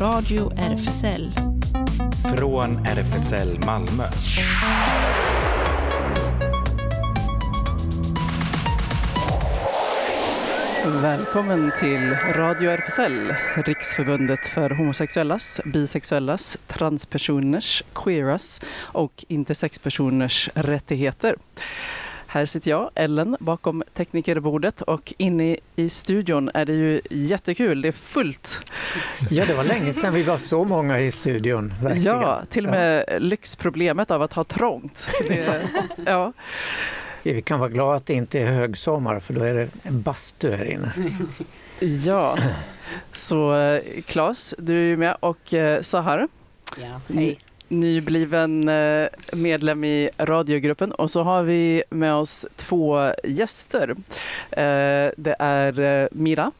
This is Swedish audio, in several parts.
Radio RFSL. Från RFSL Malmö. Välkommen till Radio RFSL, Riksförbundet för homosexuellas, bisexuellas, transpersoners, queeras och intersexpersoners rättigheter. Här sitter jag, Ellen, bakom teknikerbordet och inne i studion är det ju jättekul, det är fullt. Ja, det var länge sedan vi var så många i studion. Verkligen. Ja, till och med ja. lyxproblemet av att ha trångt. Det, ja. Vi kan vara glada att det inte är högsommar för då är det en bastu här inne. Ja, så Claes, du är ju med och Sahar. Ja, hej nybliven eh, medlem i radiogruppen och så har vi med oss två gäster. Eh, det är eh, Mira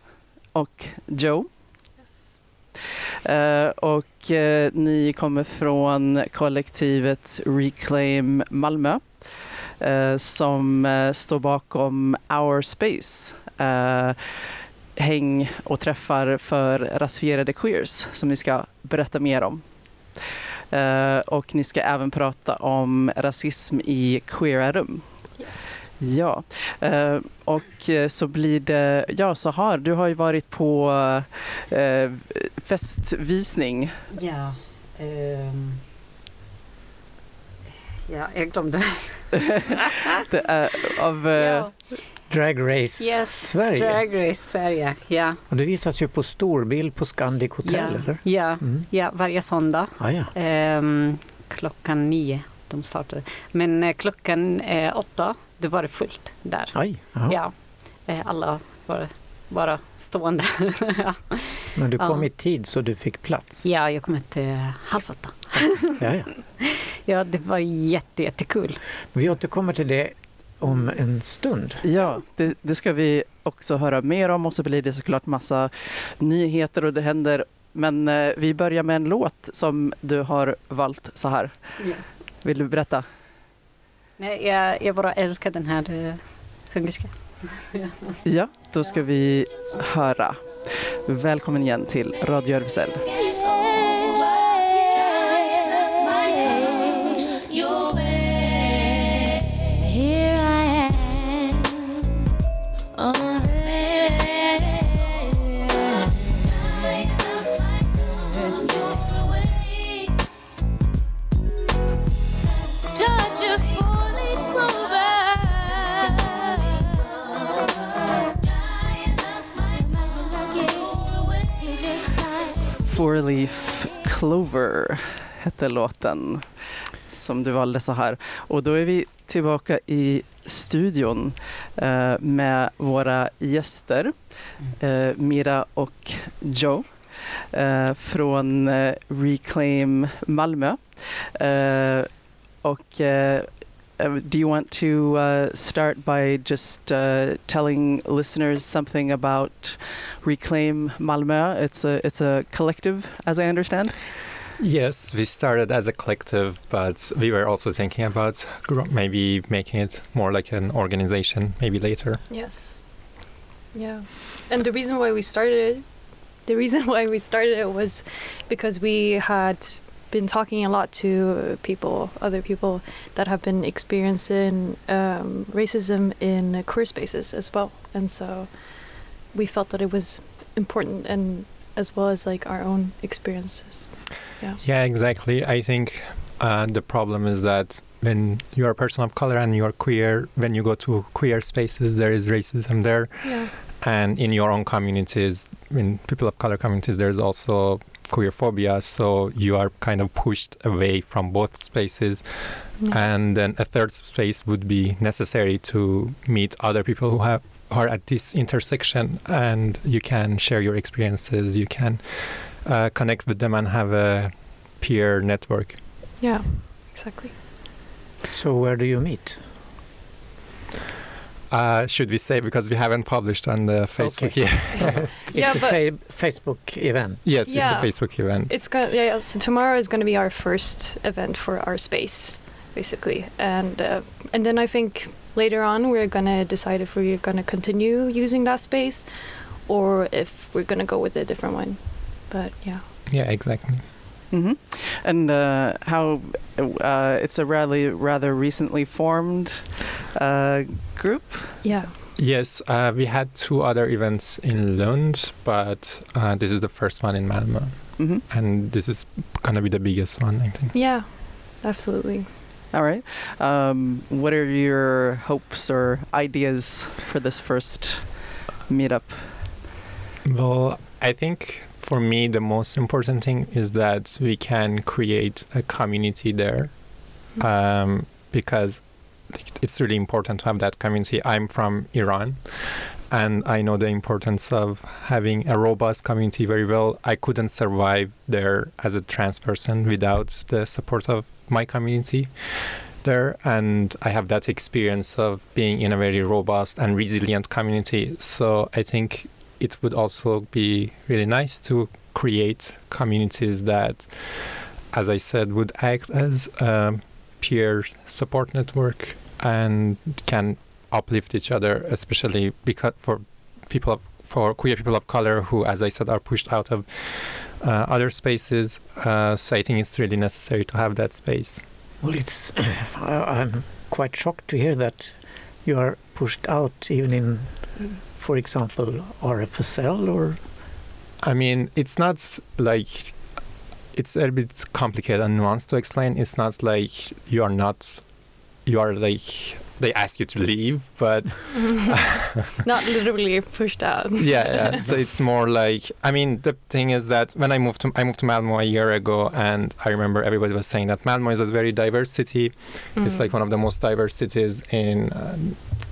och Joe. Och ni kommer från kollektivet Reclaim Malmö som står bakom Our Space häng och träffar för rasifierade queers som ni ska berätta mer om. Uh, och ni ska även prata om rasism i queera rum. Yes. Ja, uh, och eh, så blir det, ja Sahar, du har ju varit på uh, festvisning. Ja. Um, ja, jag glömde. det är av... Ja. Drag Race yes, Sverige. Drag Race Sverige, ja. Och det visas ju på storbild på Scandic Hotel, ja, eller? Ja, mm. ja, varje söndag. Ah, ja. ehm, klockan nio de startade. Men eh, klockan eh, åtta, det var det fullt där. Aj, ja, eh, alla var bara stående. ja. Men du kom ja. i tid så du fick plats? Ja, jag kom hit halv åtta. ja, ja. ja, det var jätte, jättekul. Vi återkommer till det om en stund. Ja, det, det, ska vi också höra mer om och så blir det såklart massa nyheter och det händer. Men eh, vi börjar med en låt som du har valt så här. Ja. Vill du berätta? Nej, jag, jag bara älskar den här uh, sjungerska. ja, då ska vi höra. Välkommen igen till Radio RFSL. Four Leaf Clover hette låten som du valde så här. Och då är vi tillbaka i studion eh, med våra gäster eh, Mira och Joe eh, från eh, Reclaim Malmö. Eh, och eh, eh do you want to uh, start by just uh, telling listeners something about Reclaim Malmö? It's a it's a collective, as I understand. Yes, we started as a collective, but we were also thinking about maybe making it more like an organization, maybe later. Yes. Yeah. And the reason why we started it, the reason why we started it was because we had been talking a lot to people, other people that have been experiencing um, racism in queer spaces as well. And so we felt that it was important and as well as like our own experiences. Yeah. Yeah, exactly. I think uh, the problem is that when you're a person of color and you're queer, when you go to queer spaces, there is racism there. Yeah. And in your own communities, in people of color communities, there's also queer phobia. So you are kind of pushed away from both spaces. Yeah. And then a third space would be necessary to meet other people who have who are at this intersection, and you can share your experiences. You can uh, connect with them and have a peer network. Yeah, exactly. So where do you meet? Uh, should we say because we haven't published on the Facebook okay. yet? it's yeah, a fa Facebook event. Yes, yeah. it's a Facebook event. It's going yeah. So tomorrow is going to be our first event for our space, basically, and uh, and then I think later on we're going to decide if we're going to continue using that space, or if we're going to go with a different one but yeah. Yeah, exactly. Mm-hmm. And uh, how uh, it's a rather rather recently formed uh, group. Yeah. Yes, uh, we had two other events in Lund, but uh, this is the first one in Malmö, hmm and this is gonna be the biggest one, I think. Yeah. Absolutely. All right. Um, what are your hopes or ideas for this first meetup? Well, I think for me the most important thing is that we can create a community there, um, because it's really important to have that community. I'm from Iran, and I know the importance of having a robust community very well. I couldn't survive there as a trans person without the support of my community there and I have that experience of being in a very robust and resilient community. So I think it would also be really nice to create communities that, as I said, would act as a peer support network and can uplift each other, especially because for people of for queer people of color who, as I said, are pushed out of uh, other spaces. Uh, so I think it's really necessary to have that space. Well, it's. I'm quite shocked to hear that you are pushed out, even in, for example, RFSL or. I mean, it's not like it's a bit complicated and nuanced to explain. It's not like you are not, you are like they ask you to leave, but Not literally pushed out. yeah, yeah. So it's more like I mean, the thing is that when I moved to I moved to Malmo a year ago, and I remember everybody was saying that Malmo is a very diverse city. It's Mhm. like one of the most diverse cities in um, In Sweden.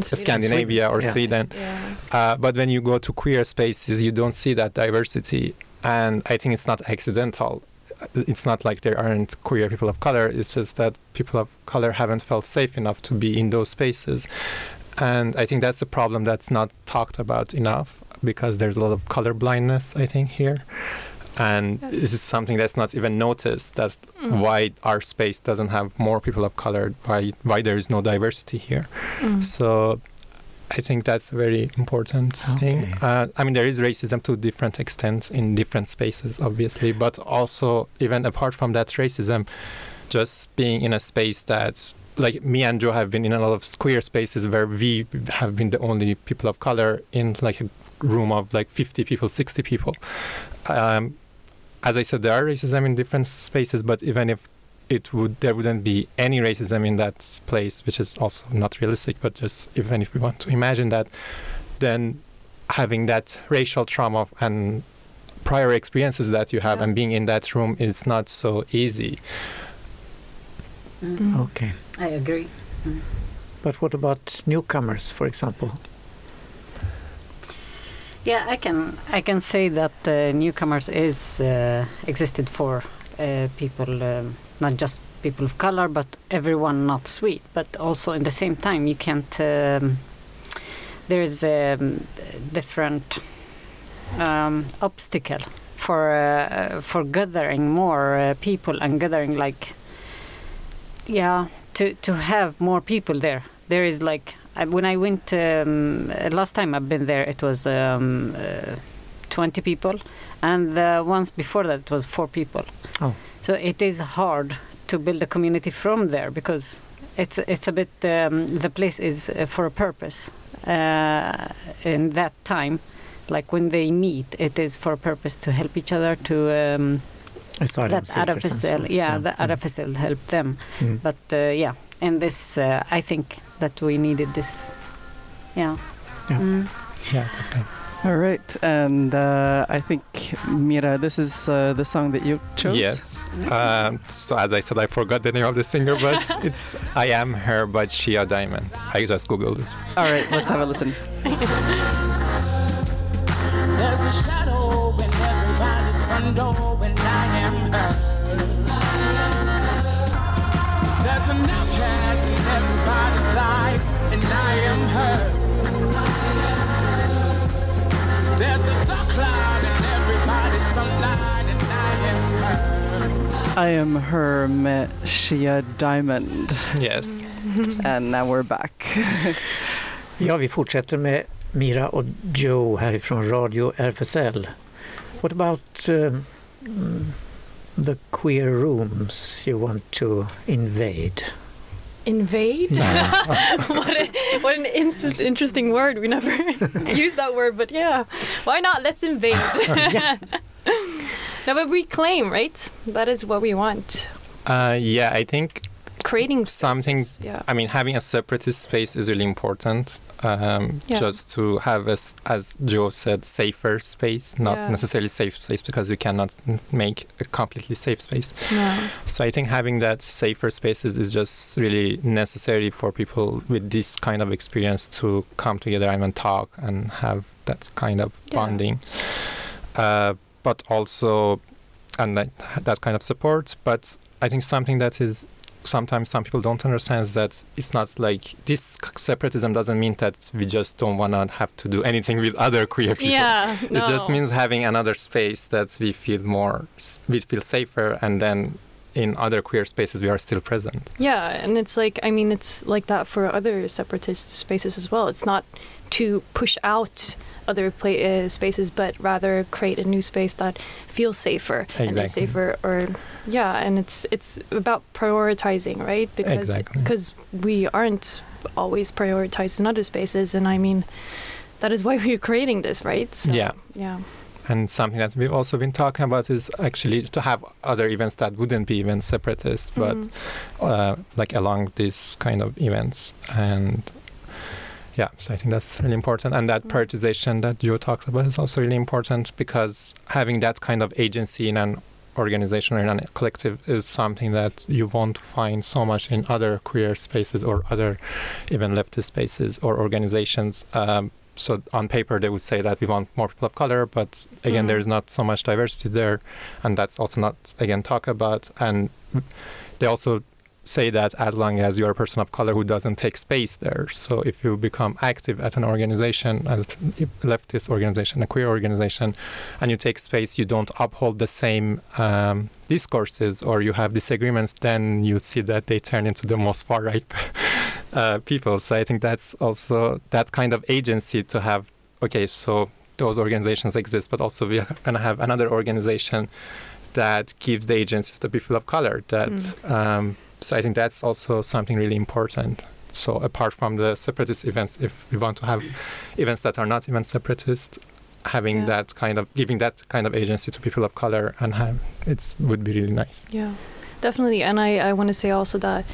Scandinavia or Yeah. Sweden. Yeah. Uh, but when you go to queer spaces, you don't see that diversity, and I think it's not accidental. It's not like there aren't queer people of color. It's just that people of color haven't felt safe enough to be in those spaces, and I think that's a problem that's not talked about enough because there's a lot of color blindness. I think here, and Yes. this is something that's not even noticed. That's Mm. why our space doesn't have more people of color. Why why there is no diversity here. Mm. So I think that's a very important thing. Uh, I mean, there is racism to different extents in different spaces, obviously, but also, even apart from that racism, just being in a space that's like me and Joe have been in a lot of queer spaces where we have been the only people of color in like a room of like 50 people, 60 people. Um, as I said, there are racism in different spaces, but even if it would there wouldn't be any racism in that place, which is also not realistic. But just even if we want to imagine that, then having that racial trauma and prior experiences that you have Yeah. and being in that room is not so easy. Mm. Okay. I agree. But what about newcomers, for example? Yeah, I can I can say that uh, newcomers is uh, existed for uh, people, um, not just people of color, but everyone not sweet. But also in the same time, you can't. Um, there is a um, different um, obstacle for uh, for gathering more uh, people and gathering like yeah to to have more people there. There is like when I went um, uh, last time I've been there, it was um, uh, 20 people, and the once before that it was four people. Oh. So it is hard to build a community from there because it's it's a bit um, the place is uh, for a purpose. Uh, in that time, like when they meet, it is for a purpose to help each other to um, seekers and RFSL, so- yeah, the Mm. RFSL help them. Mm. But uh, yeah, and this, uh, I think that we needed this. Yeah. Yeah. Mm. Yeah, definitely. All right, and uh, I think Mira, this is uh, the song that you chose. Yes. Um, so as I said, I forgot the name of the singer, but it's "I Am Her" by Shia Diamond. I just googled it. All right, let's have a listen. There's a shadow in everybody's front door when I am her. I am her med Shia Diamond, Yes. and now we're back. Ja, vi fortsätter med Mira och Joe härifrån Radio RFSL. What about uh, mm, the queer rooms you want to invade? Invade? what, a, what an in- interesting word. We never use that word, but yeah. Why not? Let's invade. No, but reclaim, right? That is what we want. Uh, yeah, I think Creating Something- Yeah. I mean, having a separatist space is really important. Um, Yeah. Just to have, as, as Joe said, safer space, not Yeah. necessarily safe space, because you cannot make a completely safe space. No. So I think having that safer spaces is just really necessary for people with this kind of experience to come together and talk and have that kind of Yeah. bonding. Uh, but also, and that, that kind of support. But I think something that is sometimes some people don't understand is that it's not like this separatism doesn't mean that we just don't want to have to do anything with other queer people. Yeah. no. It just means having another space that we feel more, we feel safer, and then in other queer spaces we are still present. Yeah, and it's like I mean it's like that for other separatist spaces as well. It's not to push out other pla- uh, spaces, but rather create a new space that feels safer and is safer. Or yeah, and it's it's about prioritizing, right? Because Exactly. because we aren't always prioritized in other spaces, and I mean that is why we're creating this, right? So, Yeah. yeah, And something that we've also been talking about is actually to have other events that wouldn't be even separatist, but Mhm. uh, like along these kind of events. And yeah, so I think that's really important. And that Mm. prioritization that Joe talked about is also really important because having that kind of agency in an organization or in a collective is something that you won't find so much in other queer spaces or other even leftist spaces or organizations. Um, so on paper they would say that we want more people of color, but again Mhm. there's not so much diversity there, and that's also not again talked about. And they also say that as long as you're a person of color who doesn't take space there. So if you become active at an organization, as a leftist organization, a queer organization, and you take space, you don't uphold the same um, discourses or you have disagreements, then you see that they turn into the most far right uh, people. So I think that's also that kind of agency to have. Okay, so those organizations exist, but also we are going to have another organization that gives the agency to the people of color. That Mm. um, so I think that's also something really important. So apart from the separatist events, if we want to have events that are not even separatist, having Yeah. that kind of giving that kind of agency to people of color and have it would be really nice. Yeah, definitely. And I, I want to say also that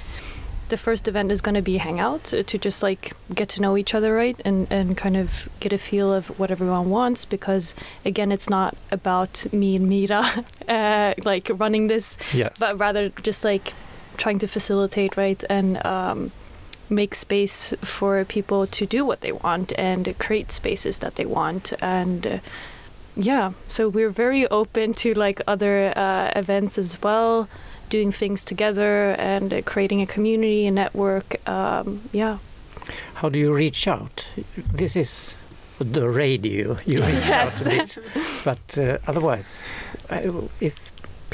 the first event is going to be hangout to just like get to know each other, right? And, and kind of get a feel of what everyone wants because, again, it's not about me and Mira uh, like running this, Yes. but rather just like trying to facilitate, right? And um, make space for people to do what they want and create spaces that they want. And uh, yeah, so we're very open to like other uh, events as well, doing things together and uh, creating a community, a network. Um, yeah. How do you reach out? This is the radio. You reach Yes. out a bit, but uh, otherwise, uh, if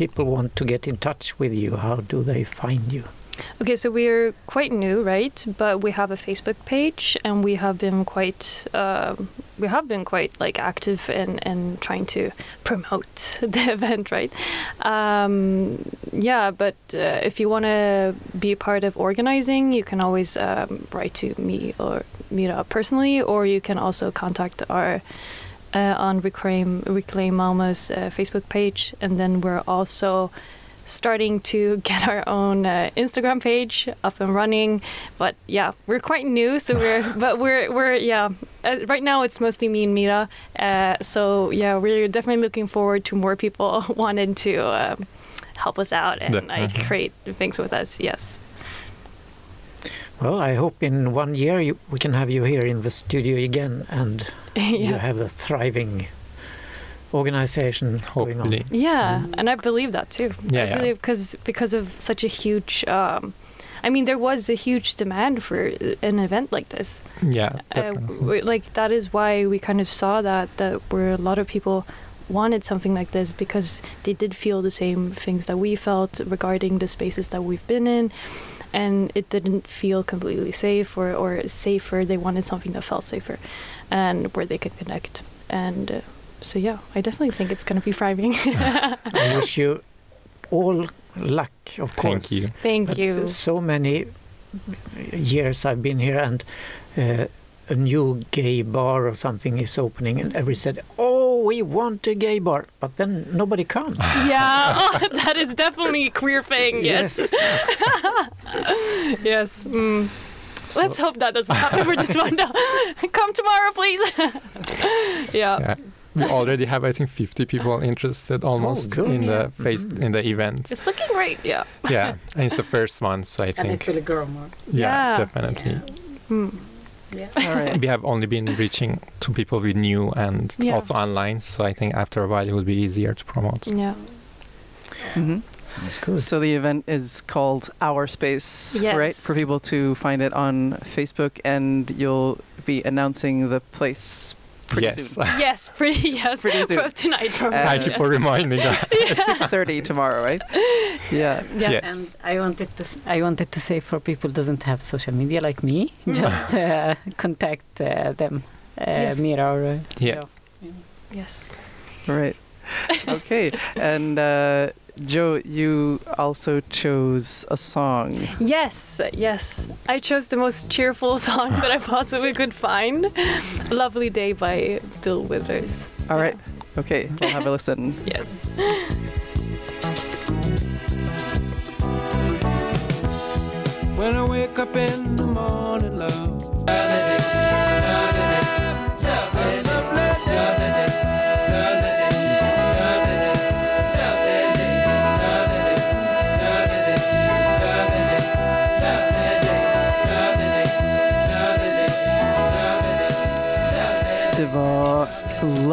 people want to get in touch with you, how do they find you? Okay, so we're quite new, right? But we have a Facebook page, and we have been quite, um, we have been quite like active in in trying to promote the event, right? Um, yeah, but uh, if you want to be part of organizing, you can always um, write to me or Mira personally, or you can also contact our. Uh, on Reclaim Reclaim Malmo's uh, Facebook page, and then we're also starting to get our own uh, Instagram page up and running. But yeah, we're quite new, so we're but we're we're yeah. Uh, right now, it's mostly me and Mira. Uh, so yeah, we're definitely looking forward to more people wanting to um, help us out and like Definitely. create things with us. Yes. Well, I hope in one year you, we can have you here in the studio again, and you have a thriving organization going on. Hopefully. Yeah, and I believe that too. Yeah, I yeah. believe because because of such a huge. Um, I mean, there was a huge demand for an event like this. Yeah, uh, definitely. w- like that is why we kind of saw that that where a lot of people wanted something like this because they did feel the same things that we felt regarding the spaces that we've been in and it didn't feel completely safe or, or safer they wanted something that felt safer and where they could connect and uh, so yeah, I definitely think it's going to be thriving. I wish you all luck, of course. Thank you. Thank But you. So many years I've been here, and uh, a new gay bar or something is opening, and every said, "Oh, we want a gay bar," but then nobody comes. yeah, that is definitely a queer thing. Yes. Yes. Mm. Let's hope that doesn't happen for this one. though. Come tomorrow, please. yeah. Yeah. We already have, I think, 50 people interested almost good. in the face Mhm. in the event. It's looking great. Yeah. yeah, and it's the first one, so I And think, it will grow more. yeah, Yeah. definitely. Mm. Yeah. All right. We have only been reaching to people we knew and Yeah. also online, so I think after a while it will be easier to promote. Yeah. Mhm. Sounds good. So the event is called Our Space, right? For people to find it on Facebook, and you'll be announcing the place pretty yes. soon. Yes. Pretty. Yes. Pretty soon. From tonight. From Uh, Thank you for reminding us. Six thirty tomorrow, right? Yeah. Yes. Yes. And I wanted to s- I wanted to say for people doesn't have social media like me, just uh, contact uh, them, uh, Yes. Mira or uh, Yes. Joe. Yes. Right. Okay. and uh, Joe, you also chose a song. Yes, yes. I chose the most cheerful song that I possibly could find. Lovely Day by Bill Withers. All right. Okay. We'll have a listen. Yes. When I wake up in the morning, love.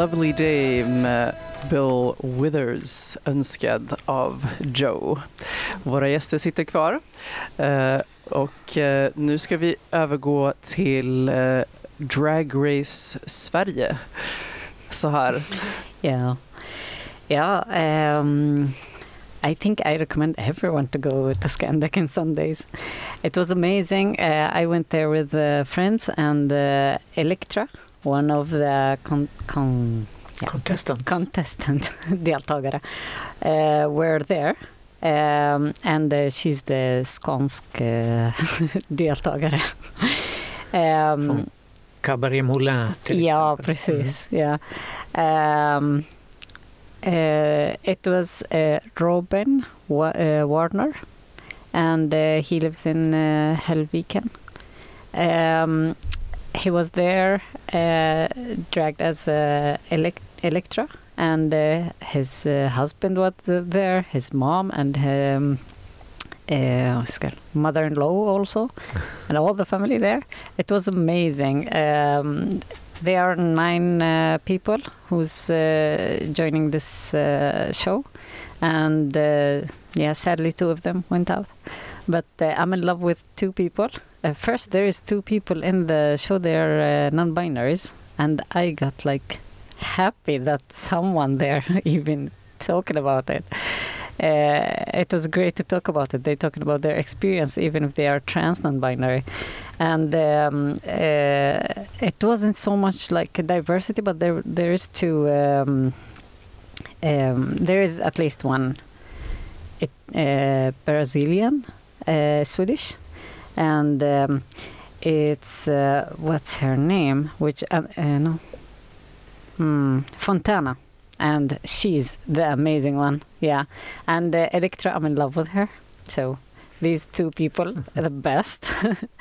Lovely Day med Bill Withers önskad av Joe. Våra gäster sitter kvar eh, och eh, nu ska vi övergå till eh, Drag Race Sverige. Så här. Yeah, yeah. Um, I think I recommend everyone to go to Scandic on Sundays. It was amazing. Uh, I went there with uh, friends and uh, Electra, one of the con- con- Contestant. contestant deltagare uh, were there. Um, and uh, she's the skånsk uh, deltagare. um, Från Cabaret Moulin till ja, exempel. precis. Yeah. Um, uh, it was uh, Robin Wa- Warner, and uh, he lives in uh, Helviken. Um, he was there, uh, dragged as uh, elec- Electra, and uh, his uh, husband was uh, there, his mom, and um, uh, it called? mother-in-law also, and all the family there. It was amazing. Um, there are nine uh, people who's uh, joining this uh, show, and uh, yeah, sadly two of them went out. But uh, I'm in love with two people. Uh, first, there is two people in the show. They're uh, non-binaries, and I got like happy that someone there even talking about it. Uh, it was great to talk about it. They're talking about their experience, even if they are trans non-binary, and um, uh, it wasn't so much like a diversity, but there there is two. Um, um, there is at least one, it, uh, Brazilian, uh, Swedish, and um, it's uh, what's her name? Which uh, uh, no, hmm, Fontana and she's the amazing one. Yeah, and uh, Electra, I'm in love with her. So these two people are the best.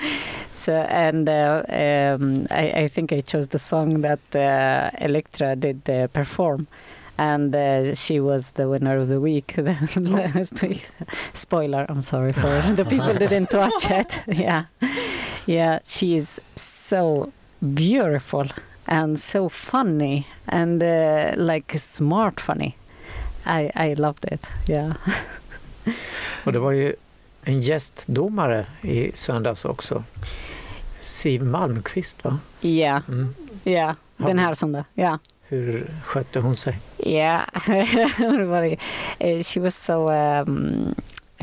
so and uh, um, I, I think I chose the song that uh, Electra did uh, perform. And uh, she was the winner of the week last week. Spoiler, I'm sorry for the people didn't watch it. Yeah, yeah, she is so beautiful and so funny and uh, like smart funny. I, I loved it. Yeah. Och det var ju en gästdomare i söndags också. Siv Malmqvist va? Yeah. Mm. Yeah. Den här söndag. Yeah. Hur skötte hon sig? Yeah. Everybody. Uh, she was so um,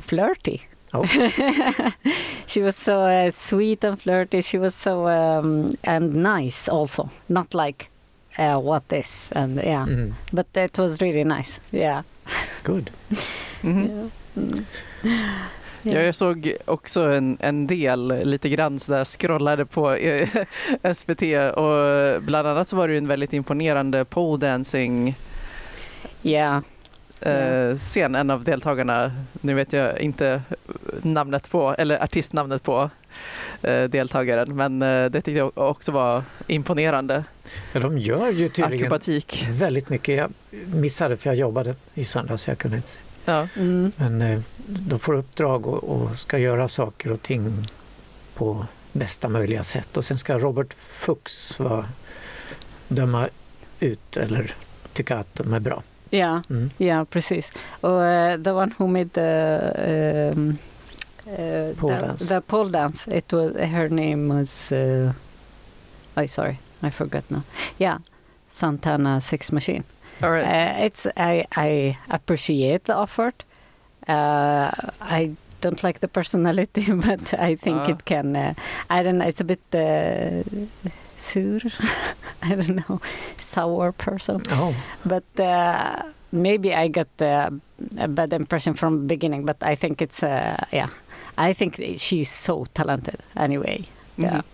flirty. Oh. she was so uh, sweet and flirty. She was so um, and nice also. Not like uh, what this and yeah. Mm. But it was really nice. Yeah. Good. Mhm. Yeah. Mm. Ja, jag såg också en, en del, lite grann sådär, scrollade på eh, SVT och bland annat så var det ju en väldigt imponerande pole dancing yeah. eh, scen. En av deltagarna, nu vet jag inte namnet på, eller artistnamnet på eh, deltagaren, men eh, det tyckte jag också var imponerande. Ja, de gör ju tydligen Akrobatik. väldigt mycket. Jag missade för jag jobbade i söndags, så jag kunde inte se. Ja. Mm. Men eh, de får uppdrag och, och ska göra saker och ting på bästa möjliga sätt. Och sen ska Robert Fuchs vara, döma ut eller tycka att de är bra. Yeah. Mm. Yeah, precis. Och uh, the one who made the uh, Pole dance- dance. the pole dance, it was her name was. Uh, oh, sorry, I forgot now. Yeah, Santana Six Machine. All right. Uh, it's I I appreciate the effort. Uh, I don't like the personality, but I think Ah. it can. Uh, I don't know. It's a bit uh, sur. I don't know, sour person. Ja, But uh, maybe I got uh, a bad impression from the beginning. But I think it's uh, yeah. I think she's so talented. Anyway, yeah. Mhm.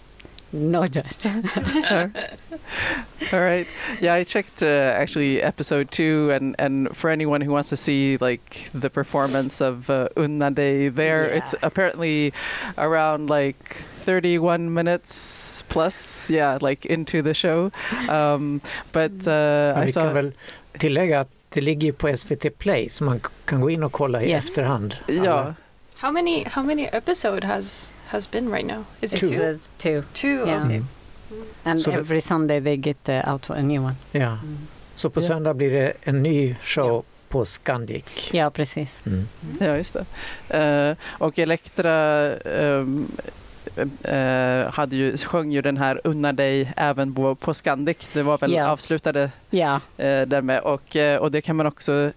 No judge. All right. Yeah, I checked uh, actually episode two, and and for anyone who wants to see like the performance of uh, Unna Day there, Yeah. it's apparently around like 31 minutes plus. Yeah, like into the show. Um, but uh, Men I vi saw. kan väl tillägga att det ligger ju på SVT Play så man k- kan gå in och kolla i Yes. efterhand. Ja, How many how many episode has has been right now? Is it Two. It two? two, Two. Yeah. Okay. Mm. and So every Sunday they get uh, out a new one. Ja. Så på söndag blir det en ny show på Scandic. Ja, precis. Mm. ja, just det. Uh, och Elektra um, uh, hade ju, sjöng ju den här Unna dig även på, på Scandic. Det var väl Ja. avslutade Ja, eh, där med. Och, eh, och det kan man också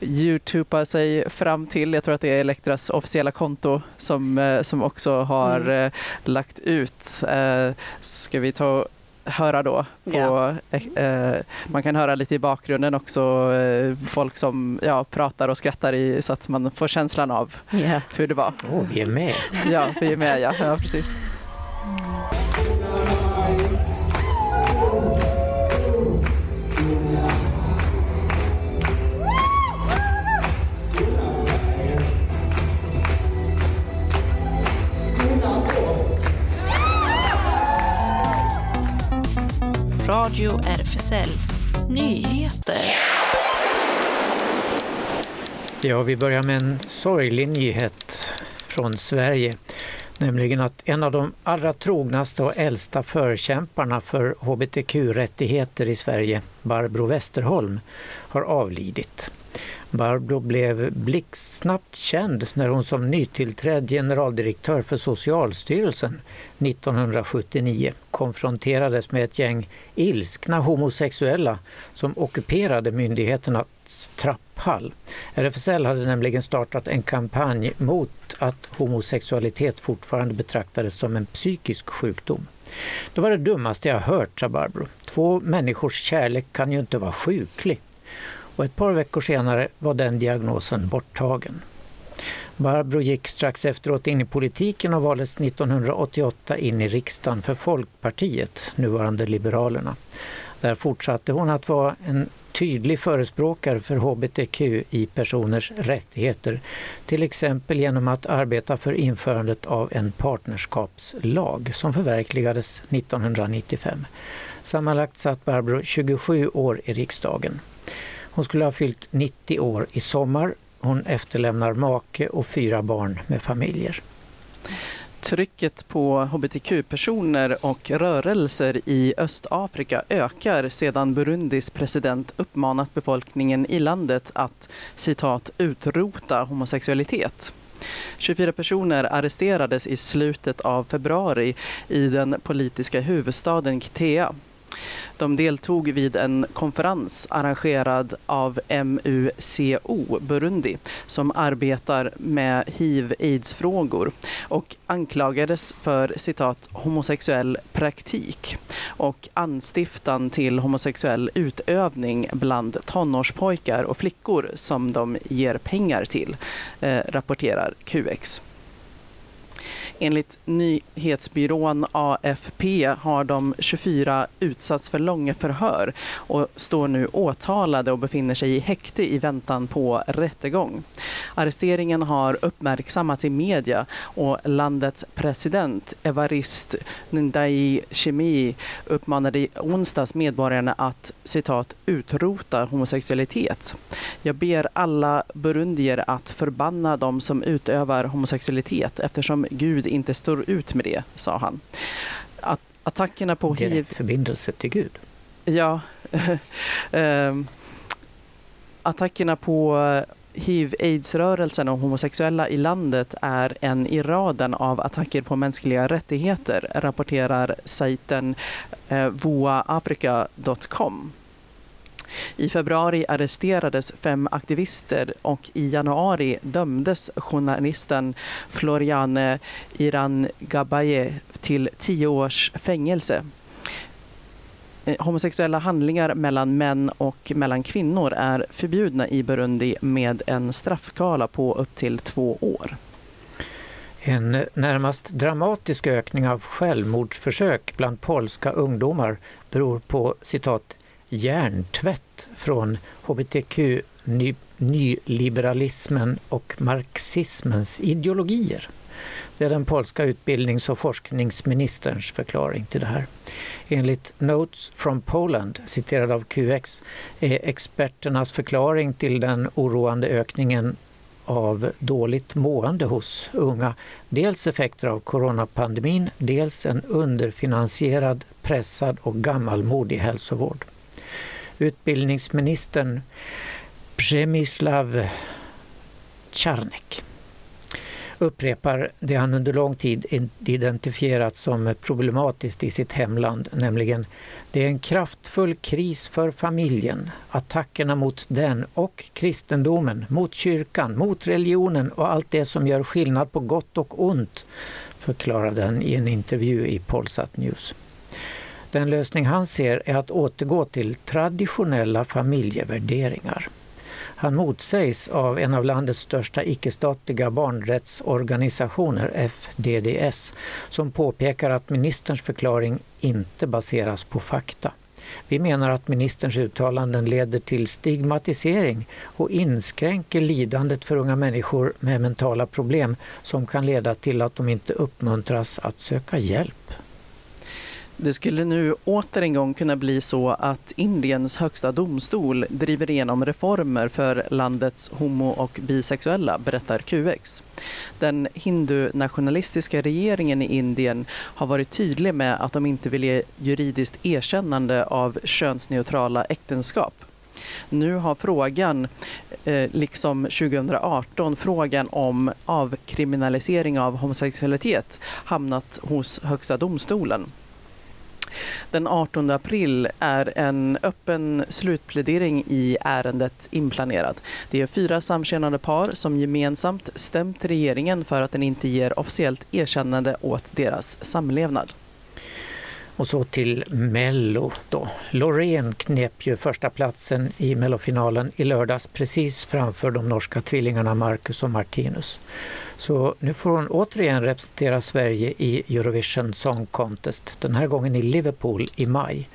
youtuba sig fram till. Jag tror att det är Elektras officiella konto som, eh, som också har Mm. eh, lagt ut. Eh, ska vi ta höra då? På, Ja. eh, man kan höra lite i bakgrunden också eh, folk som ja, pratar och skrattar i, så att man får känslan av ja. hur det var. Åh, vi är med! Ja, vi är med. Ja, ja precis. Radio RFSL Nyheter. Ja, vi börjar med en sorglig nyhet från Sverige. Nämligen att en av de allra trognaste och äldsta förkämparna för hbtq-rättigheter i Sverige, Barbro Westerholm, har avlidit. Barbro blev blixtsnabbt känd när hon som nytillträdd generaldirektör för Socialstyrelsen 1979 konfronterades med ett gäng ilskna homosexuella som ockuperade myndigheternas trapphall. RFSL hade nämligen startat en kampanj mot att homosexualitet fortfarande betraktades som en psykisk sjukdom. Det var det dummaste jag hört, sa Barbro. Två människors kärlek kan ju inte vara sjuklig. Och ett par veckor senare var den diagnosen borttagen. Barbro gick strax efteråt in i politiken och valdes 1988 in i riksdagen för Folkpartiet, nuvarande Liberalerna. Där fortsatte hon att vara en tydlig förespråkare för hbtqi-personers rättigheter, till exempel genom att arbeta för införandet av en partnerskapslag som förverkligades 1995. Sammanlagt satt Barbro 27 år i riksdagen. Hon skulle ha fyllt 90 år i sommar. Hon efterlämnar make och fyra barn med familjer. Trycket på hbtq-personer och rörelser i Östafrika ökar sedan Burundis president uppmanat befolkningen i landet att citat utrota homosexualitet. 24 personer arresterades i slutet av februari i den politiska huvudstaden Kitea. De deltog vid en konferens arrangerad av MUCO Burundi som arbetar med hiv-aids-frågor och anklagades för citat homosexuell praktik och anstiftan till homosexuell utövning bland tonårspojkar och flickor som de ger pengar till, eh, rapporterar QX. Enligt nyhetsbyrån AFP har de 24 utsatts för långa förhör och står nu åtalade och befinner sig i häkte i väntan på rättegång. Arresteringen har uppmärksammats i media och landets president Evarist Ndai Chemi uppmanade i onsdags medborgarna att citat utrota homosexualitet. Jag ber alla burundier att förbanna de som utövar homosexualitet eftersom Gud inte står ut med det, sa han. Att attackerna på hiv... Direkt förbindelse till Gud. Ja. Ehm, attackerna på hiv-aids-rörelsen och homosexuella i landet är en i raden av attacker på mänskliga rättigheter, rapporterar sajten eh. I februari arresterades fem aktivister och i januari dömdes journalisten Floriane Iran Gabaye till tio års fängelse. Eh, homosexuella handlingar mellan män och mellan kvinnor är förbjudna i Burundi med en straffskala på upp till två år. En närmast dramatisk ökning av självmordsförsök bland polska ungdomar beror på citat hjärntvätt från hbtq, ny, nyliberalismen och marxismens ideologier. Det är den polska utbildnings och forskningsministerns förklaring till det här. Enligt Notes from Poland, citerad av QX, är experternas förklaring till den oroande ökningen av dåligt mående hos unga dels effekter av coronapandemin, dels en underfinansierad, pressad och gammalmodig hälsovård. Utbildningsministern Przemyslav Czarnek upprepar det han under lång tid identifierat som problematiskt i sitt hemland, nämligen det är en kraftfull kris för familjen, attackerna mot den och kristendomen, mot kyrkan, mot religionen och allt det som gör skillnad på gott och ont, förklarade han i en intervju i Polsat News. Den lösning han ser är att återgå till traditionella familjevärderingar. Han motsägs av en av landets största icke-statliga barnrättsorganisationer, FDDS, som påpekar att ministerns förklaring inte baseras på fakta. Vi menar att ministerns uttalanden leder till stigmatisering och inskränker lidandet för unga människor med mentala problem som kan leda till att de inte uppmuntras att söka hjälp. Det skulle nu åter en gång kunna bli så att Indiens högsta domstol driver igenom reformer för landets homo och bisexuella, berättar QX. Den hindu-nationalistiska regeringen i Indien har varit tydlig med att de inte vill ge juridiskt erkännande av könsneutrala äktenskap. Nu har frågan, eh, liksom 2018, frågan om avkriminalisering av homosexualitet hamnat hos Högsta domstolen. Den 18 april är en öppen slutplädering i ärendet inplanerad. Det är fyra samkönade par som gemensamt stämt regeringen för att den inte ger officiellt erkännande åt deras samlevnad. Och så till Mello då. Loreen knep ju första platsen i Mellofinalen i lördags precis framför de norska tvillingarna Marcus och Martinus. Så nu får hon återigen representera Sverige i Eurovision Song Contest, den här gången i Liverpool i maj.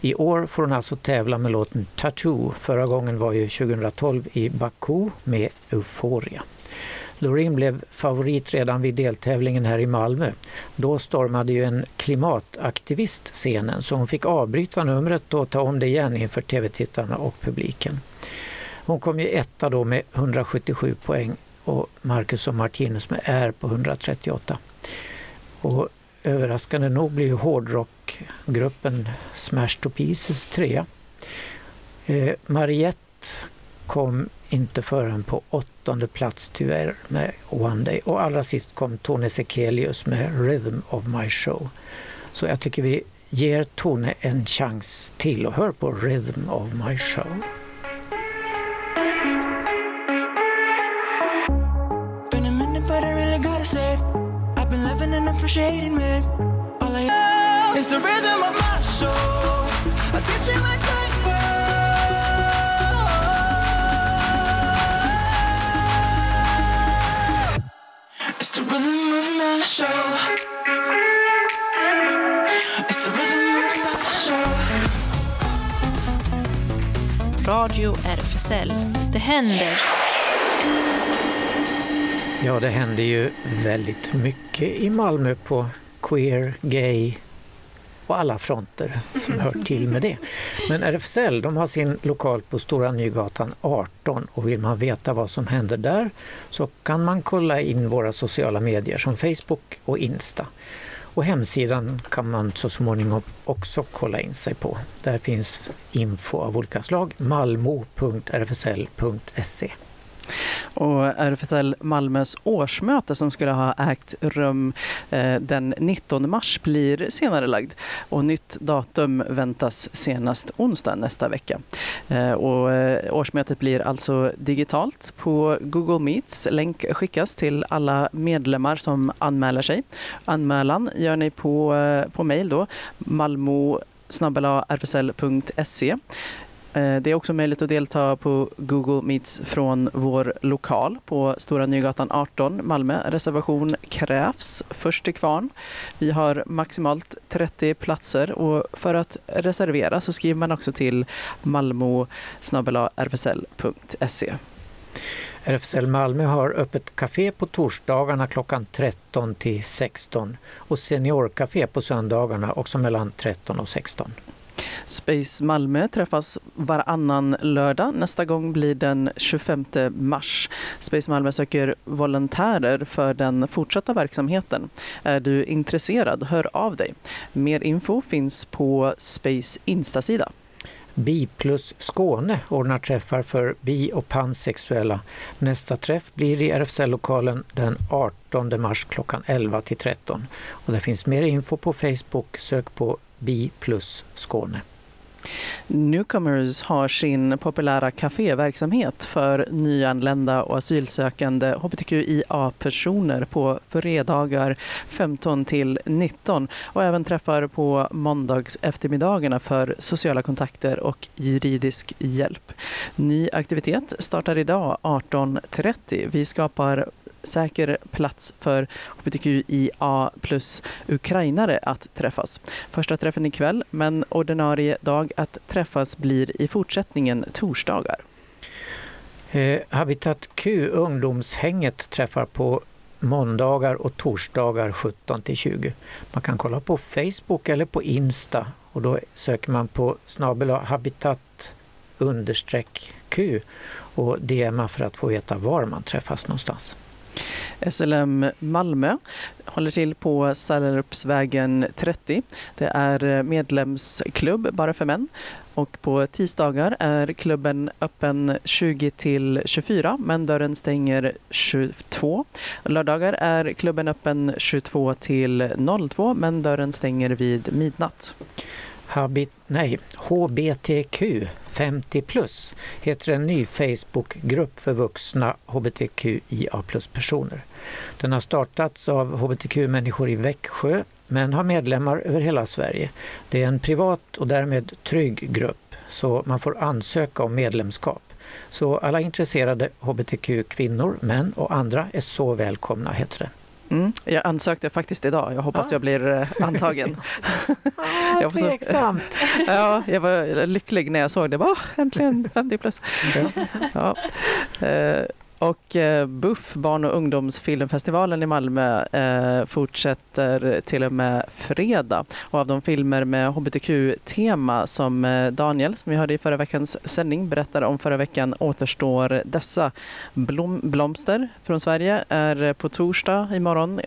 I år får hon alltså tävla med låten Tattoo. Förra gången var ju 2012 i Baku med Euphoria. Loreen blev favorit redan vid deltävlingen här i Malmö. Då stormade ju en klimataktivist scenen så hon fick avbryta numret och ta om det igen inför tv-tittarna och publiken. Hon kom ju etta då med 177 poäng och Marcus och Martinus med R på 138. Och överraskande nog blir hårdrockgruppen Smash to Pieces trea. Eh, Mariette kom inte förrän på åttonde plats tyvärr med One Day. Och allra sist kom Tone Sekelius med Rhythm of My Show. Så jag tycker vi ger Tone en chans till och hör på Rhythm of my show. Been a minute, but I really gotta say, I've been loving and appreciating me. All I is the rhythm of my soul. teach you my time. The rhythm of my soul. It's the rhythm of my soul. Radio RFSL. Det händer. Ja, det händer ju väldigt mycket i Malmö på queer, gay på alla fronter som hör till med det. Men RFSL de har sin lokal på Stora Nygatan 18 och vill man veta vad som händer där så kan man kolla in våra sociala medier som Facebook och Insta. Och hemsidan kan man så småningom också kolla in sig på. Där finns info av olika slag, malmo.rfsl.se. Och RFSL Malmös årsmöte som skulle ha ägt rum eh, den 19 mars blir senare lagd och nytt datum väntas senast onsdag nästa vecka. Eh, och eh, årsmötet blir alltså digitalt på Google Meets. Länk skickas till alla medlemmar som anmäler sig. Anmälan gör ni på, på mejl då, malmo rfsl.se. Eh, det är också möjligt att delta på Google Meets från vår lokal på Stora Nygatan 18, Malmö. Reservation krävs först till kvarn. Vi har maximalt 30 platser och för att reservera så skriver man också till malmo rfsl.se. RFSL Malmö har öppet café på torsdagarna klockan 13 till 16 och seniorkafé på söndagarna också mellan 13 och 16. Space Malmö träffas varannan lördag. Nästa gång blir den 25 mars. Space Malmö söker volontärer för den fortsatta verksamheten. Är du intresserad, hör av dig. Mer info finns på Space Instasida. Bi plus Skåne ordnar träffar för bi och pansexuella. Nästa träff blir i RFSL-lokalen den 18 mars klockan 11 till 13. Och det finns mer info på Facebook. Sök på Bi plus Skåne. Newcomers har sin populära kaféverksamhet för nyanlända och asylsökande hbtqia-personer på fredagar 15 till 19 och även träffar på måndags eftermiddagarna för sociala kontakter och juridisk hjälp. Ny aktivitet startar idag 18.30. Vi skapar säker plats för hbtqia plus ukrainare att träffas. Första träffen ikväll, men ordinarie dag att träffas blir i fortsättningen torsdagar. Eh, Habitat Q, ungdomshänget, träffar på måndagar och torsdagar 17 till 20. Man kan kolla på Facebook eller på Insta och då söker man på snabel habitat understreck Q och DMa för att få veta var man träffas någonstans. SLM Malmö håller till på Sallerupsvägen 30. Det är eh, medlemsklubb bara för män. Och på tisdagar är klubben öppen 20 till 24 men dörren stänger 22. Lördagar är klubben öppen 22 till 02 men dörren stänger vid midnatt. Habit, nej, HBTQ 50 plus heter en ny Facebookgrupp för vuxna hbtqia plus-personer. Den har startats av hbtq-människor i Växjö men har medlemmar över hela Sverige. Det är en privat och därmed trygg grupp så man får ansöka om medlemskap. Så alla intresserade hbtq-kvinnor, män och andra är så välkomna, heter det. Mm, jag ansökte faktiskt idag. Jag hoppas Ah. jag blir eh, antagen. Ah, Jag tveksamt. ja, jag var lycklig när jag såg det. Va, äntligen 50 plus. Ja. Och eh, BUFF, barn och ungdomsfilmfestivalen i Malmö, eh, fortsätter till och med fredag. Och av de filmer med hbtq-tema som eh, Daniel, som vi hörde i förra veckans sändning, berättade om förra veckan återstår dessa. Blom, Blomster från Sverige är på torsdag imorgon.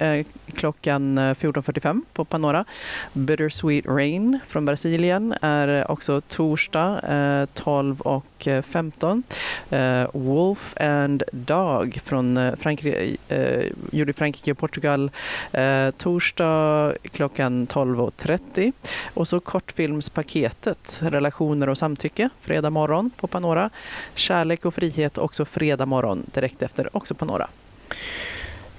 Klockan eh, 14.45 på Panora. Bittersweet Rain från Brasilien är också torsdag eh, 12 och eh, 15. Eh, Wolf and Dog från eh, Frankrike, eh, gjorde Frankrike och Portugal eh, torsdag klockan 12.30. Och så kortfilmspaketet Relationer och samtycke fredag morgon på Panora. Kärlek och frihet också fredag morgon direkt efter också Panora.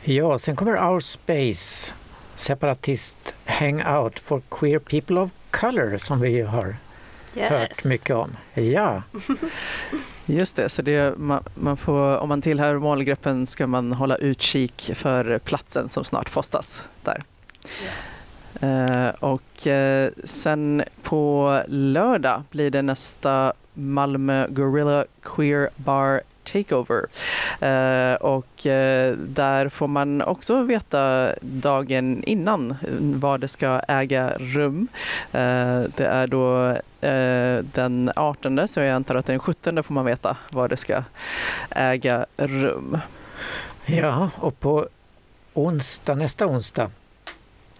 Ja, sen kommer Our Space, separatist hangout for queer people of color som vi har hört mycket om. Ja, Just det, så det, man, man får, om man tillhör målgruppen ska man hålla utkik för platsen som snart postas där. Eh, och eh, sen på lördag blir det nästa Malmö Gorilla Queer Bar Takeover. Eh, och eh, där får man också veta dagen innan eh, var det ska äga rum. Eh, det är då eh, den 18 så jag antar att den 17 får man veta var det ska äga rum. ja, och på onsdag, nästa onsdag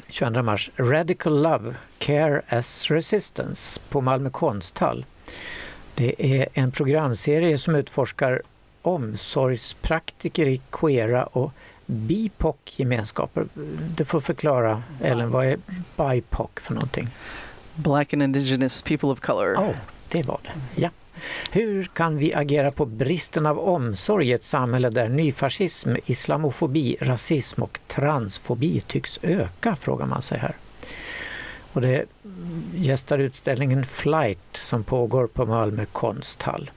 22 mars, Radical Love, Care as Resistance på Malmö konsthall. Det är en programserie som utforskar omsorgspraktiker i queera och BIPOC-gemenskaper. Du får förklara, Ellen, vad är BIPOC för någonting? Black and Indigenous People of Color. Ja, det var det. Ja. Hur kan vi agera på bristen av omsorg i ett samhälle där nyfascism, islamofobi, rasism och transfobi tycks öka, frågar man sig här. Och det gästar utställningen Flight som pågår på Malmö konsthall.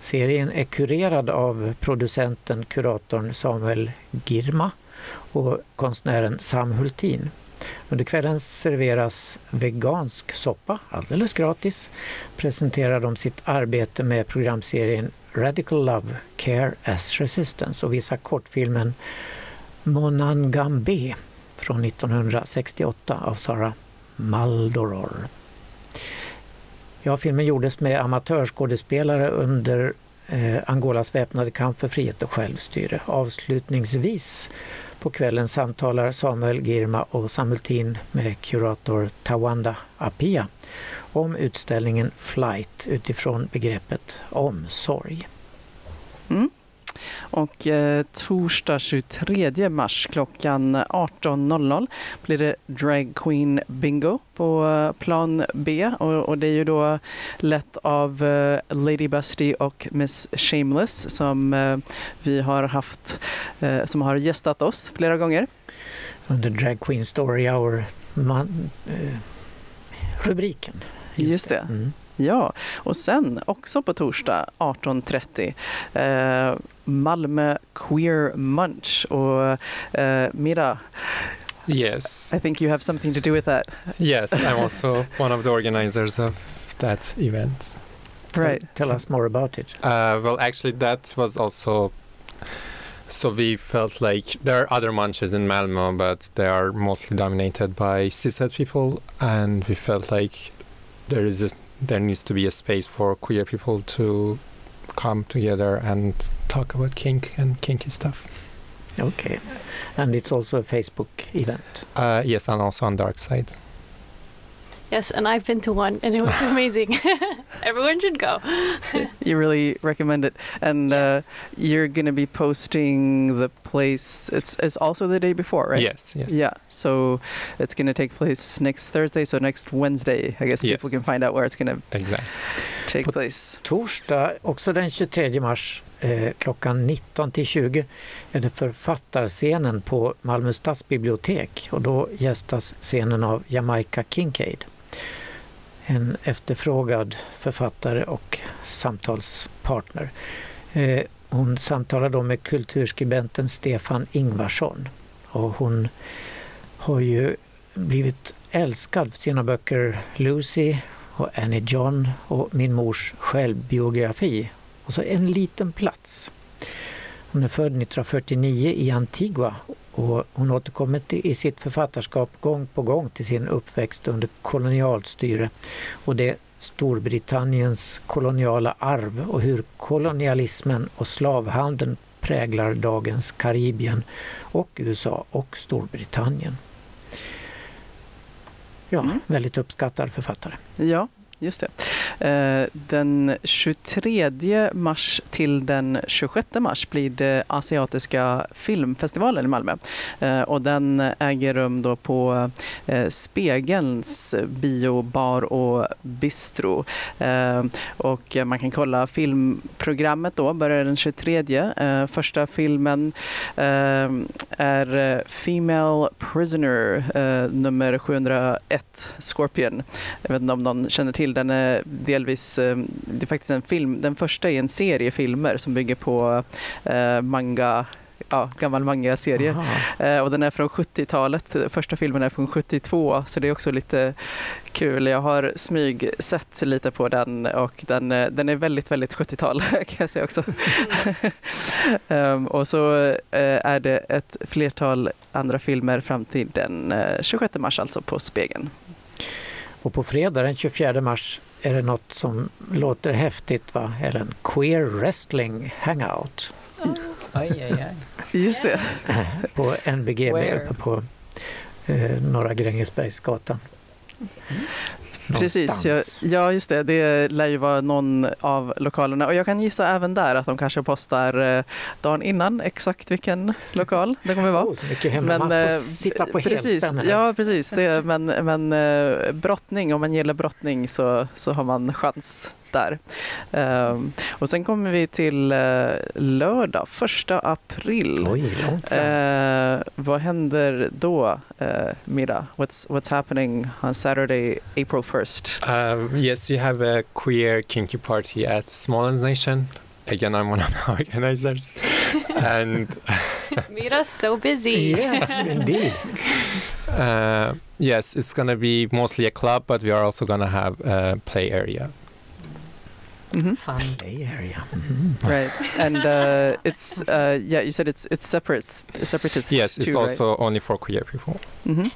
Serien är kurerad av producenten, kuratorn Samuel Girma och konstnären Sam Hultin. Under kvällen serveras vegansk soppa, alldeles gratis, presenterar de sitt arbete med programserien Radical Love, Care as Resistance och visar kortfilmen Monangambe från 1968 av Sara Maldoror. Ja, filmen gjordes med amatörskådespelare under eh, Angolas väpnade kamp för frihet och självstyre. Avslutningsvis på kvällen samtalar Samuel Girma och Samultin med kurator Tawanda Apia om utställningen Flight utifrån begreppet omsorg. Mm. Och eh, torsdag 23 mars klockan 18.00 blir det Drag Queen Bingo på eh, plan B och, och det är ju då lett av eh, Lady Busty och Miss Shameless som eh, vi har haft, som har gästat oss flera gånger. Under Drag Queen Story Hour man, eh, rubriken. Just det. Mm. Ja, och sen också på torsdag 18.30 eh, Malmö Queer Munch or eh, Mira, Yes. I think you have something to do with that. Yes, I'm also one of the organizers of that event. Right. Tell us more about it. Uh, well, actually, that was also. So we felt like there are other munches in Malmo, but they are mostly dominated by cishet people, and we felt like there is a, there needs to be a space for queer people to come together and talk about kink and kinky stuff. Okay. And it's also a Facebook event. Uh, yes, and also on Dark Side. Yes, and I've been to one and it was amazing. Everyone should go. You really recommend it, and uh, Yes. you're going to be posting the place. It's it's also the day before, right? Yes, yes. Yeah. So it's going to take place next Thursday. So next Wednesday, I guess people Yes. can find out where it's going to Exactly. take But- place. Torsdag, också den 23 mars eh, klockan 19 till 20 är det författarscenen på Malmö stadsbibliotek och då gästas scenen av Jamaica Kincaid. En efterfrågad författare och samtalspartner. Eh, hon samtalar då med kulturskribenten Stefan Ingvarsson och hon har ju blivit älskad för sina böcker Lucy och Annie John och min mors självbiografi. Och så en liten plats. Hon är född 1949 i Antigua och hon återkommer i sitt författarskap gång på gång till sin uppväxt under kolonialt styre och det Storbritanniens koloniala arv och hur kolonialismen och slavhandeln präglar dagens Karibien och USA och Storbritannien. Ja, Mm. väldigt uppskattad författare. Ja, just det. Eh, den 23 mars till den 26 mars blir det Asiatiska filmfestivalen i Malmö. Eh, och den äger rum då på eh, Spegelns biobar och bistro. Och man kan kolla filmprogrammet då, börjar den 23. Första filmen är Female Prisoner nummer 701, Scorpion. Jag vet inte om någon känner till den. är delvis, eh, det är faktiskt en film, den första är en serie filmer som bygger på eh, manga Ja, gammal manga-serie. Eh, och den är från 70-talet. Första filmen är från 72, så det är också lite kul. Jag har smyg sett lite på den och den, eh, den är väldigt, väldigt 70-tal kan jag säga också. Ehm, och så eh, är det ett flertal andra filmer fram till den eh, 26 mars, alltså på Spegeln. Och på fredag den 24 mars är det något som låter häftigt va, Ellen? Queer Wrestling Hangout oj. Just det. på NBGB Where? på eh, Norra Grängesbergsgatan. Precis, ja, ja just det. Det lär ju vara någon av lokalerna. Och jag kan gissa även där att de kanske postar eh, dagen innan exakt vilken lokal det kommer vara. Oh, så mycket hemma. Man eh, får sitta på precis. Ja, precis. Det, men men eh, brottning, om man gillar brottning så, så har man chans där. Ehm, och sen kommer vi till eh, lördag, första april. Oj. Eh, vad händer då, eh, Mira? What's, what's happening on Saturday, April 1st? Uh, yes, we have a queer kinky party at Smolens Nation. Again, I'm one of the organizers. and Mira's so busy. Yes, indeed. uh, yes, it's going to be mostly a club, but we are also going to have a play area. Mhm. Fun. Bay Area. Mhm. Right, and uh, it's uh, yeah. You said it's it's separate, separatist Yes, it's too, also only for queer people. right? Mhm.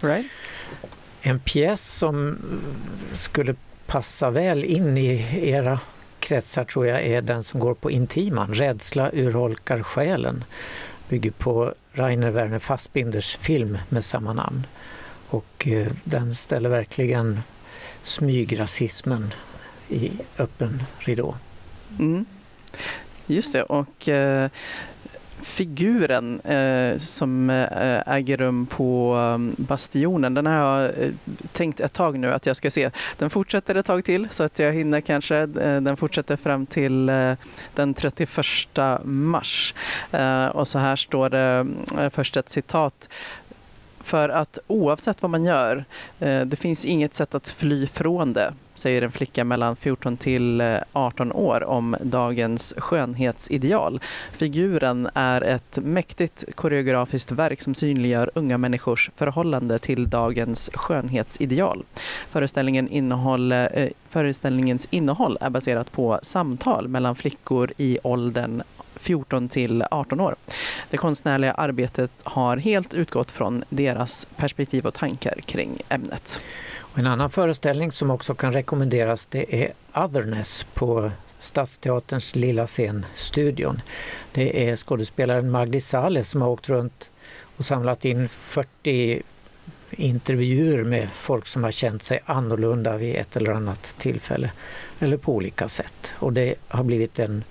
Right. En pjäs som skulle passa väl in i era kretsar tror jag är den som går på Intiman, Rädsla urholkar själen. Bygger på Rainer Werner Fassbinders film med samma namn. Och eh, den ställer verkligen smygrasismen i öppen ridå. Mm. Just det, och eh, figuren eh, som eh, äger rum på mm, Bastionen, den har jag eh, tänkt ett tag nu att jag ska se. Den fortsätter ett tag till så att jag hinner kanske. Eh, den fortsätter fram till eh, den 31 mars. Eh, och så här står det först ett citat. För att oavsett vad man gör, eh, det finns inget sätt att fly från det, säger en flicka mellan 14 till eh, 18 år om dagens skönhetsideal. Figuren är ett mäktigt koreografiskt verk som synliggör unga människors förhållande till dagens skönhetsideal. Föreställningen innehåll, eh, föreställningens innehåll är baserat på samtal mellan flickor i åldern 14 till 18 år. Det konstnärliga arbetet har helt utgått från deras perspektiv och tankar kring ämnet. Och en annan föreställning som också kan rekommenderas det är Otherness på Stadsteaterns lilla scen Studion. Det är skådespelaren Magdi Saleh som har åkt runt och samlat in 40 intervjuer med folk som har känt sig annorlunda vid ett eller annat tillfälle eller på olika sätt. Och det har blivit en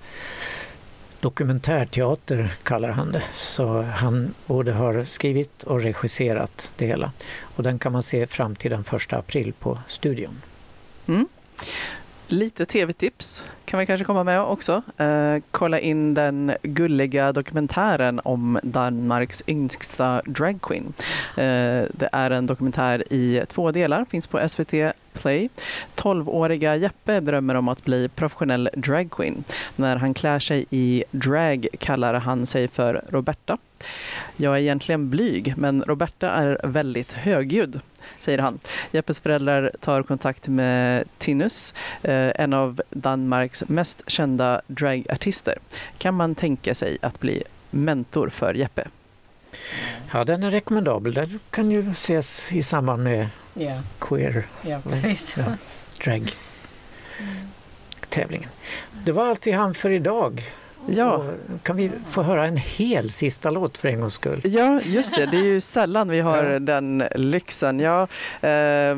dokumentärteater kallar han det. Så han både har skrivit och regisserat det hela. Och den kan man se fram till den 1 april på Studion. Mm. Lite tv-tips kan vi kanske komma med också. Eh, kolla in den gulliga dokumentären om Danmarks yngsta dragqueen. Eh, det är en dokumentär i två delar, finns på SVT Play. 12-åriga Jeppe drömmer om att bli professionell dragqueen. När han klär sig i drag kallar han sig för Roberta. Jag är egentligen blyg, men Roberta är väldigt högljudd, säger han. Jeppes föräldrar tar kontakt med Tinus, eh, en av Danmarks mest kända dragartister. Kan man tänka sig att bli mentor för Jeppe? Ja, den är rekommendabel. Den kan ju ses i samband med Ja, queer ja precis. Ja. drag tävlingen. Det var allt vi hann för idag Ja. Och kan vi få höra en hel sista låt för en gångs skull? Ja, just det. Det är ju sällan vi har Ja. den lyxen. Jag, eh,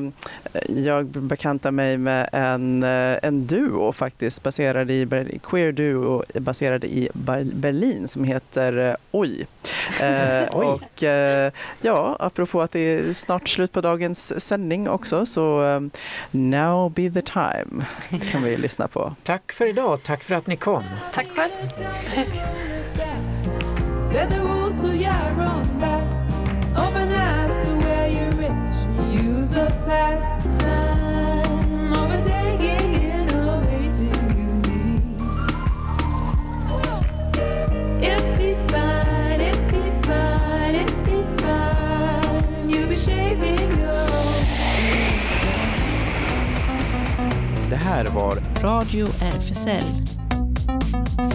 jag bekantar mig med en, eh, en duo faktiskt, baserad i queer duo baserad i Ber- Berlin som heter eh, Oj. Eh, Oj. och eh, ja, apropå att det är snart slut på dagens sändning också, så eh, Now be the time kan vi lyssna på. Tack för idag, tack för att ni kom. Tack själv. Set the rules so you're back. Open eyes to where you're rich. Use the past time. Overtaking innovating unique. It'd be fine, it'd be fine, it'd be fine. You'll be shaping your own. Det här var Radio RFSL.